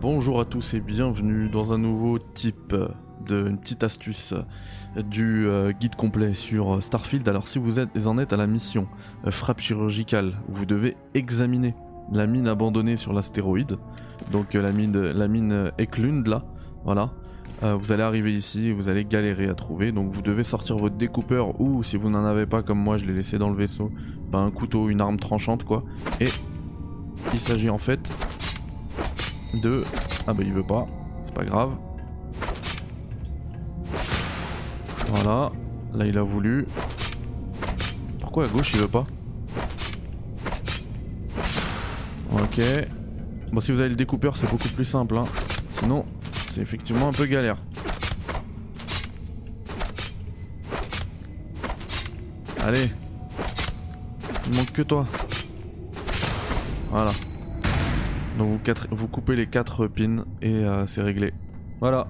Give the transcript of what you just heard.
Bonjour à tous et bienvenue dans un nouveau type de une petite astuce du euh, guide complet sur Starfield. Alors si vous êtes, en êtes à la mission euh, frappe chirurgicale, vous devez examiner la mine abandonnée sur l'astéroïde. Donc euh, la mine la Eklund là, voilà. vous allez arriver ici vous allez galérer à trouver. Donc vous devez sortir votre découpeur ou si vous n'en avez pas comme moi, je l'ai laissé dans le vaisseau, ben, un couteau, une arme tranchante quoi. Et il s'agit en fait de... Ah bah il veut pas, c'est pas grave. Voilà, là il a voulu. Pourquoi à gauche il veut pas? Ok. Bon si vous avez le découpeur c'est beaucoup plus simple hein. Sinon c'est effectivement un peu galère. Allez. Il manque que toi. Voilà. Donc vous, vous coupez les 4 pins et euh, c'est réglé. Voilà.